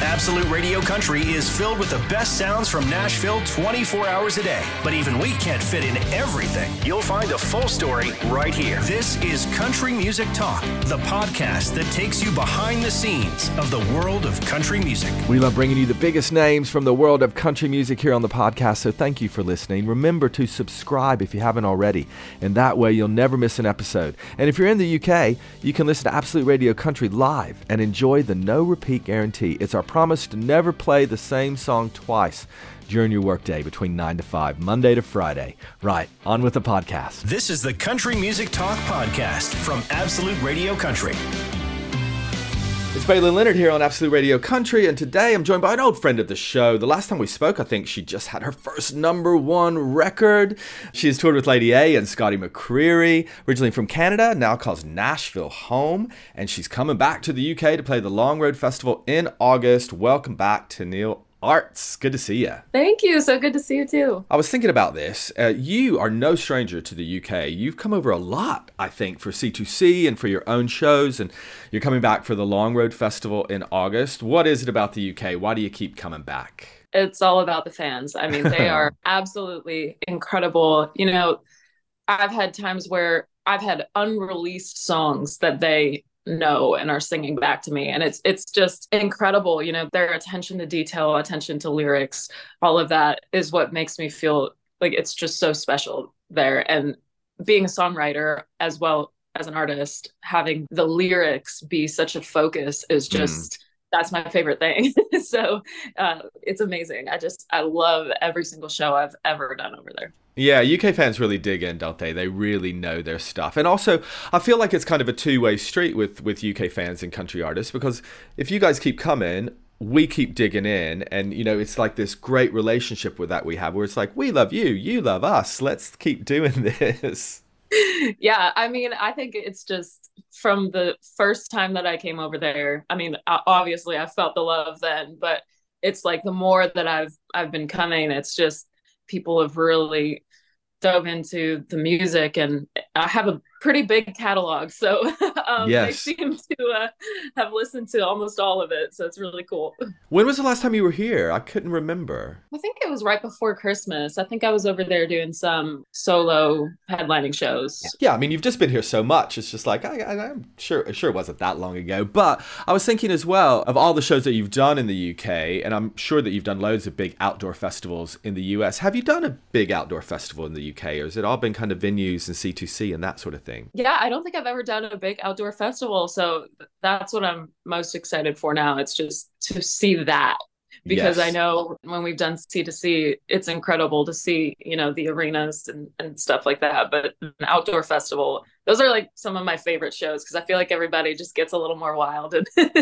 Absolute Radio Country is filled with the best sounds from Nashville 24 hours a day. But even we can't fit in everything. You'll find a full story right here. This is Country Music Talk, the podcast that takes you behind the scenes of the world of country music. We love bringing you the biggest names from the world of country music here on the podcast, so thank you for listening. Remember to subscribe if you haven't already, and that way you'll never miss an episode. And if you're in the UK, you can listen to Absolute Radio Country live and enjoy the no repeat guarantee. It's our promise to never play the same song twice during your workday between 9 to 5, Monday to Friday. Right, on with the podcast. This is the Country Music Talk podcast from Absolute Radio Country. It's Baylen Leonard here on Absolute Radio Country, and today I'm joined by an old friend of the show. The last time we spoke, I think she just had her first number one record. She has toured with Lady A and Scotty McCreery, originally from Canada, now calls Nashville home, and she's coming back to the UK to play the Long Road Festival in August. Welcome back Tenille Arts. Good to see you. Thank you. So good to see you too. I was thinking about this. Uh, you are no stranger to the UK. You've come over a lot, I think, for C2C and for your own shows, and you're coming back for the Long Road Festival in August. What is it about the UK? Why do you keep coming back? It's all about the fans. I mean, they are absolutely incredible. You know, I've had times where I've had unreleased songs that they know and are singing back to me and it's it's just incredible you know their attention to detail attention to lyrics all of that is what makes me feel like it's just so special there and being a songwriter as well as an artist having the lyrics be such a focus is just mm. That's my favorite thing so uh, it's amazing i just i love every single show i've ever done over there yeah, UK fans really dig in, don't they? They really know their stuff. And also, I feel like it's kind of a two-way street with with UK fans and country artists because if you guys keep coming, we keep digging in and you know, it's like this great relationship with that we have where it's like we love you, you love us. Let's keep doing this. yeah, I mean, I think it's just from the first time that I came over there. I mean, obviously I felt the love then, but it's like the more that I've I've been coming, it's just people have really dove into the music and I have a pretty big catalog. So um, yes. they seem to uh, have listened to almost all of it. So it's really cool. When was the last time you were here? I couldn't remember. I think it was right before Christmas. I think I was over there doing some solo headlining shows. Yeah, I mean, you've just been here so much. It's just like, I, am sure, sure it wasn't that long ago. But I was thinking as well of all the shows that you've done in the UK, and I'm sure that you've done loads of big outdoor festivals in the US. Have you done a big outdoor festival in the UK, or has it all been kind of venues and C2C and that sort of thing? Yeah, I don't think I've ever done a big outdoor festival. So that's what I'm most excited for now. It's just to see that because yes. I know when we've done C2C, it's incredible to see, you know, the arenas and, and stuff like that. But an outdoor festival, those are like some of my favorite shows because I feel like everybody just gets a little more wild.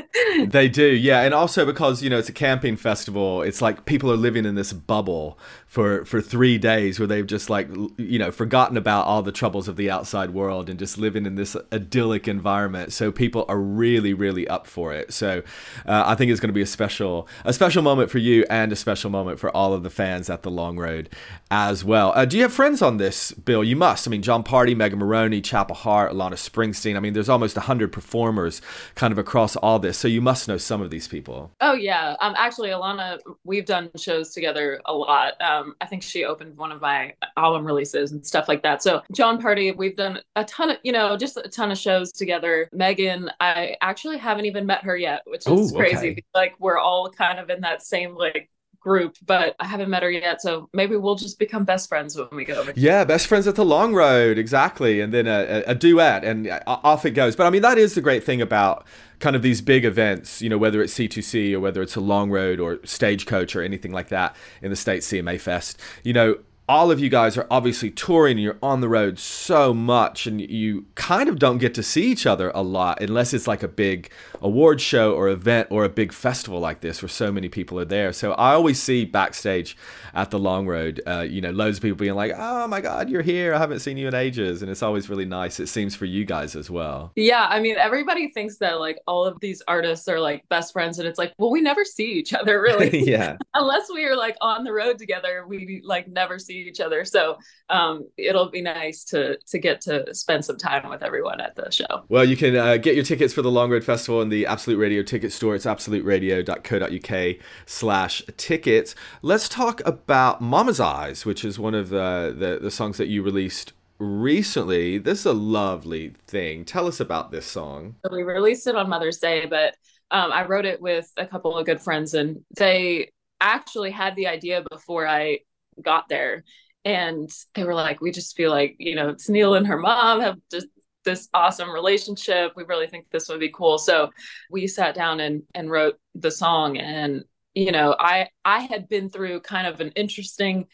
they do, yeah. And also because, you know, it's a camping festival, it's like people are living in this bubble for for three days where they've just like you know forgotten about all the troubles of the outside world and just living in this idyllic environment so people are really really up for it so uh, i think it's going to be a special a special moment for you and a special moment for all of the fans at the long road as well uh, do you have friends on this bill you must i mean Jon pardi megan moroney chapel hart alana springsteen i mean there's almost 100 performers kind of across all this so you must know some of these people oh yeah um actually alana we've done shows together a lot um, um, I think she opened one of my album releases and stuff like that. So Jon Pardi, we've done a ton of, you know, just a ton of shows together. Megan, I actually haven't even met her yet, which is Ooh, crazy. Okay. Like we're all kind of in that same like group, but I haven't met her yet. So maybe we'll just become best friends when we go over. Yeah, best friends at the long road, exactly, and then a, a, a duet, and off it goes. But I mean, that is the great thing about kind of these big events, you know, whether it's C2C or whether it's a long road or stagecoach or anything like that in the States CMA Fest, you know, all of you guys are obviously touring and you're on the road so much and you kind of don't get to see each other a lot unless it's like a big award show or event or a big festival like this where so many people are there. So i always see backstage at the long road uh, you know loads of people being like oh my god you're here. I haven't seen you in ages. And it's always really nice. It seems for you guys as well. Yeah i mean everybody thinks that like all of these artists are like best friends and it's like well we never see each other really. Yeah. Unless we are like on the road together we like never see see each other. So um, it'll be nice to to get to spend some time with everyone at the show. Well, you can uh, get your tickets for the Long Road Festival in the Absolute Radio ticket store. It's absoluteradio.co.uk slash tickets. Let's talk about Mama's Eyes, which is one of the, the, the songs that you released recently. This is a lovely thing. Tell us about this song. We released it on Mother's Day, but um, I wrote it with a couple of good friends, and they actually had the idea before I got there. And they were like, we just feel like, you know, Neil and her mom have just this awesome relationship. We really think this would be cool. So we sat down and, and wrote the song. And, you know, I I had been through kind of an interesting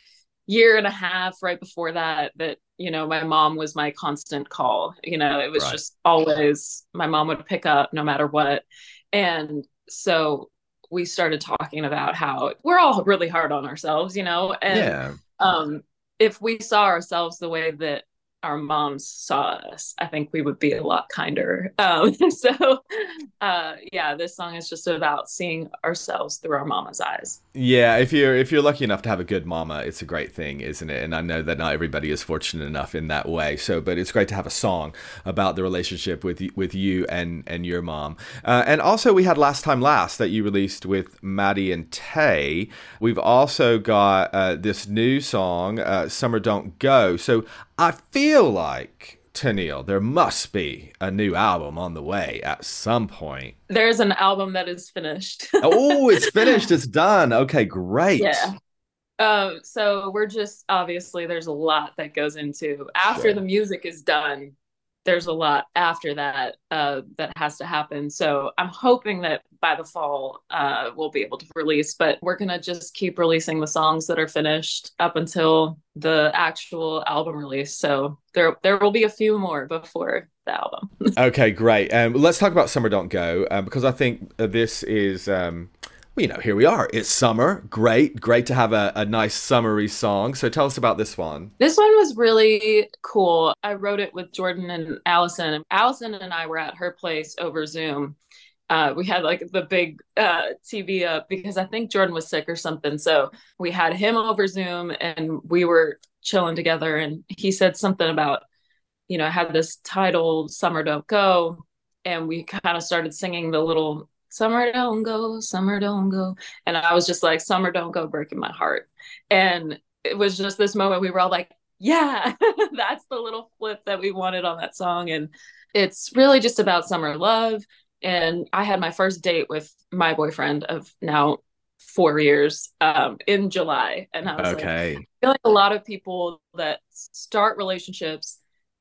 year and a half right before that that you know my mom was my constant call you know it was right. just always my mom would pick up no matter what and so we started talking about how we're all really hard on ourselves, you know, and yeah. um, if we saw ourselves the way that our moms saw us, I think we would be a lot kinder. Um, so, uh, yeah, this song is just about seeing ourselves through our mama's eyes. Yeah, if you're if you're lucky enough to have a good mama, it's a great thing, isn't it? And I know that not everybody is fortunate enough in that way. So, but it's great to have a song about the relationship with with you and and your mom. Uh, and also, we had last time last that you released with Maddie and Tae. We've also got uh, this new song, uh, "Summer Don't Go." So I feel like Tenille, there must be a new album on the way at some point. There's an album that is finished. oh, it's finished. It's done. Okay, great. Yeah. Um, so we're just obviously there's a lot that goes into after sure. the music is done there's a lot after that uh, that has to happen. So I'm hoping that by the fall uh, we'll be able to release. But we're gonna just keep releasing the songs that are finished up until the actual album release. So there there will be a few more before the album. okay, great. Um, let's talk about Summer Don't Go um, because I think this is. Um you know, here we are. It's summer. Great. Great to have a, a nice summery song. So tell us about this one. This one was really cool. I wrote it with Jordan and Allison. Allison and I were at her place over Zoom. Uh, we had like the big uh, TV up because I think Jordan was sick or something. So we had him over Zoom and we were chilling together. And he said something about, you know, I had this title, Summer Don't Go. And we kind of started singing the little summer don't go, summer don't go. And I was just like, summer don't go, breaking my heart. And it was just this moment we were all like, yeah, that's the little flip that we wanted on that song. And it's really just about summer love. And I had my first date with my boyfriend of now four years um, in July. And I was okay. like, I feel like a lot of people that start relationships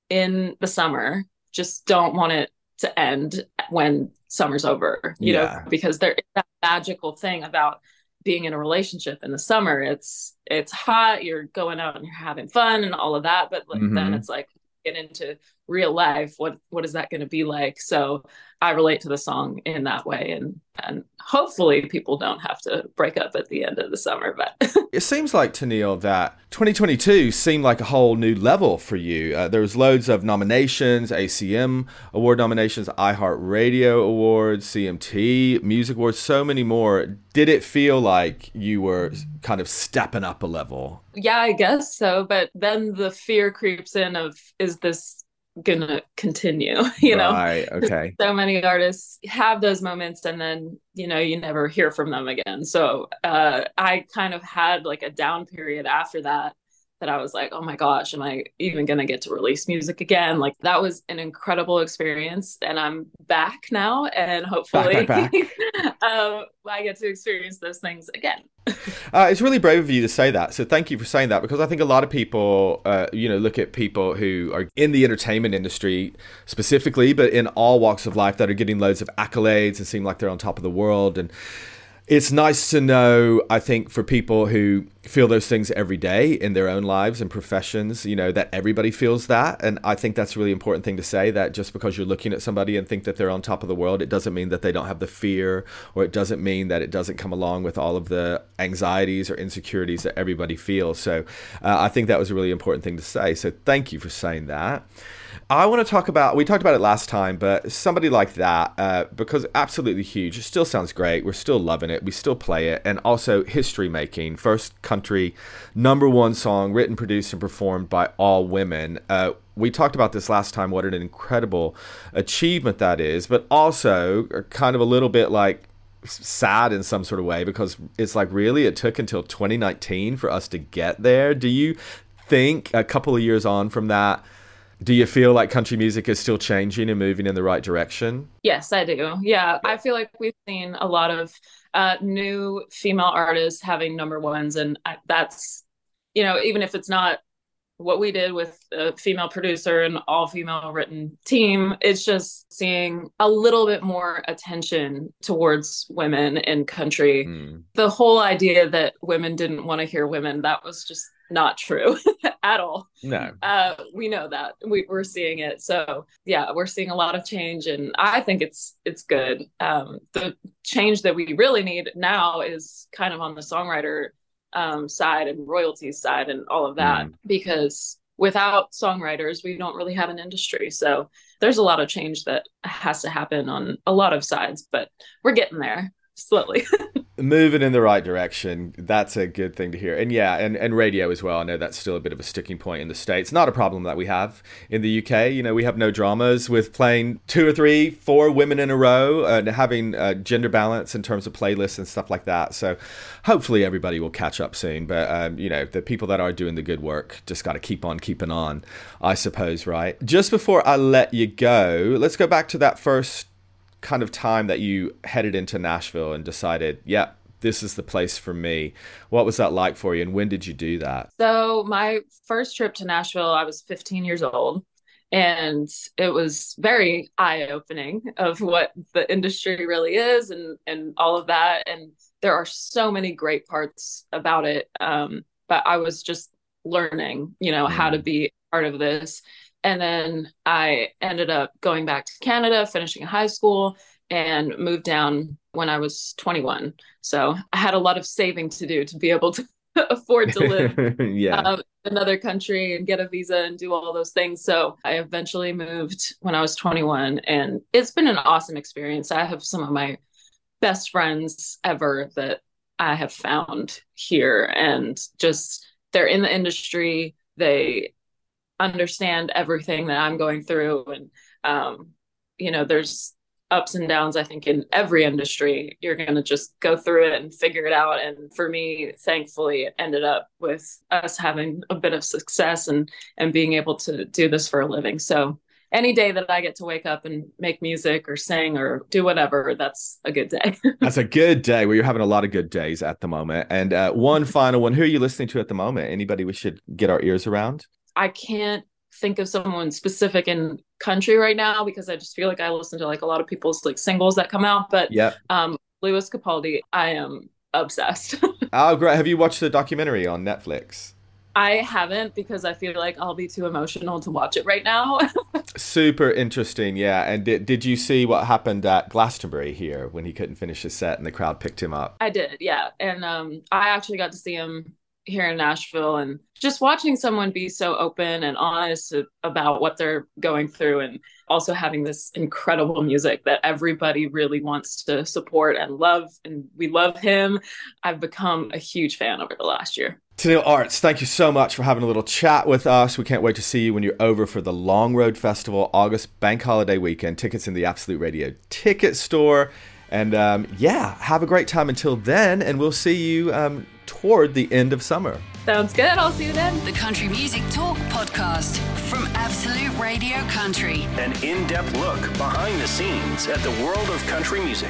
in the summer just don't want it to end when summer's over, you yeah. know, because there is that magical thing about being in a relationship in the summer. It's it's hot, you're going out and you're having fun and all of that, but like, mm-hmm. then it's like get into real life what what is that going to be like? So i relate to the song in that way and and hopefully people don't have to break up at the end of the summer but it seems like Tenille that 2022 seemed like a whole new level for you. Uh, there was loads of nominations acm award nominations iheartradio awards cmt music awards so many more. Did it feel like you were kind of stepping up a level? Yeah i guess so but then the fear creeps in of is this gonna continue you know? Right okay. so many artists have those moments and then you know you never hear from them again. So uh i kind of had like a down period after that that I was like, oh my gosh, am I even going to get to release music again? Like that was an incredible experience. And I'm back now. And hopefully back, back, back. um, I get to experience those things again. uh, it's really brave of you to say that. So thank you for saying that because I think a lot of people, uh, you know, look at people who are in the entertainment industry specifically, but in all walks of life that are getting loads of accolades and seem like they're on top of the world. And it's nice to know, I think, for people who feel those things every day in their own lives and professions, you know, that everybody feels that. And I think that's a really important thing to say that just because you're looking at somebody and think that they're on top of the world, it doesn't mean that they don't have the fear or it doesn't mean that it doesn't come along with all of the anxieties or insecurities that everybody feels. So uh, I think that was a really important thing to say. So thank you for saying that. I want to talk about, we talked about it last time, but somebody like that, uh, because absolutely huge, it still sounds great. We're still loving it. We still play it. And also history making. First country number one song written, produced, and performed by all women. Uh, we talked about this last time, what an incredible achievement that is, but also kind of a little bit like sad in some sort of way because it's like really it took until 2019 for us to get there. Do you think a couple of years on from that? Do you feel like country music is still changing and moving in the right direction? Yes, I do. Yeah, I feel like we've seen a lot of uh, new female artists having number ones, and that's you know even if it's not what we did with a female producer and all female written team it's just seeing a little bit more attention towards women in country. Mm. the whole idea that women didn't want to hear women that was just not true at all. No. Uh, we know that. We, we're seeing it. So yeah we're seeing a lot of change and i think it's it's good. Um, the change that we really need now is kind of on the songwriter um, side and royalties side and all of that mm. because without songwriters we don't really have an industry so there's a lot of change that has to happen on a lot of sides but we're getting there slowly moving in the right direction that's a good thing to hear. And yeah and, and radio as well. I know that's still a bit of a sticking point in the states. Not a problem that we have in the uk you know we have no dramas with playing two or three four women in a row and having uh, gender balance in terms of playlists and stuff like that. So hopefully everybody will catch up soon. But um, you know the people that are doing the good work just got to keep on keeping on i suppose right? Just before i let you go let's go back to that first kind of time that you headed into Nashville and decided, yeah, this is the place for me. What was that like for you and when did you do that? So, my first trip to Nashville, I was 15 years old and it was very eye-opening of what the industry really is and and all of that and there are so many great parts about it um, but I was just learning, you know, mm. how to mm. be part of this and then I ended up going back to Canada, finishing high school, and moved down when I was 21. So I had a lot of saving to do to be able to afford to live yeah. Um, another country and get a visa and do all those things. So I eventually moved when I was 21, and it's been an awesome experience. I have some of my best friends ever that I have found here, and just they're in the industry. They understand everything that I'm going through. And, um, you know, there's ups and downs, I think, in every industry. You're going to just go through it and figure it out. And for me, thankfully, it ended up with us having a bit of success and, and being able to do this for a living. So, any day that I get to wake up and make music or sing or do whatever, that's a good day. that's a good day. Well, you're having a lot of good days at the moment. And uh, one final one. Who are you listening to at the moment? Anybody we should get our ears around? I can't think of someone specific in country right now because I just feel like I listen to like a lot of people's like singles that come out. But yeah, um, Lewis Capaldi, I am obsessed. oh, great! Have you watched the documentary on Netflix? I haven't because I feel like I'll be too emotional to watch it right now. Super interesting, yeah. And did, did you see what happened at Glastonbury here when he couldn't finish his set and the crowd picked him up? I did, yeah. And um, I actually got to see him here in Nashville and just watching someone be so open and honest about what they're going through and also having this incredible music that everybody really wants to support and love and we love him i've become a huge fan over the last year Tenille Arts, thank you so much for having a little chat with us. We can't wait to see you when you're over for the Long Road Festival, August Bank Holiday weekend. Tickets in the Absolute Radio ticket store. And um, yeah, have a great time until then, and we'll see you um, toward the end of summer. Sounds good. I'll see you then. The Country Music Talk podcast from Absolute Radio Country. An in depth look behind the scenes at the world of country music.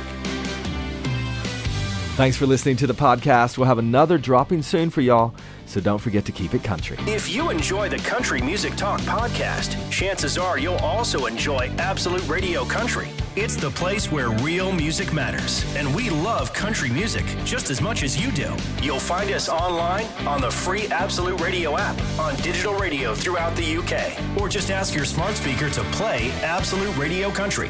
Thanks for listening to the podcast. We'll have another dropping soon for y'all so don't forget to keep it country. If you enjoy the Country Music Talk podcast, chances are you'll also enjoy Absolute Radio Country. It's the place where real music matters, and we love country music just as much as you do. You'll find us online on the free Absolute Radio app, on digital radio throughout the UK, or just ask your smart speaker to play Absolute Radio Country.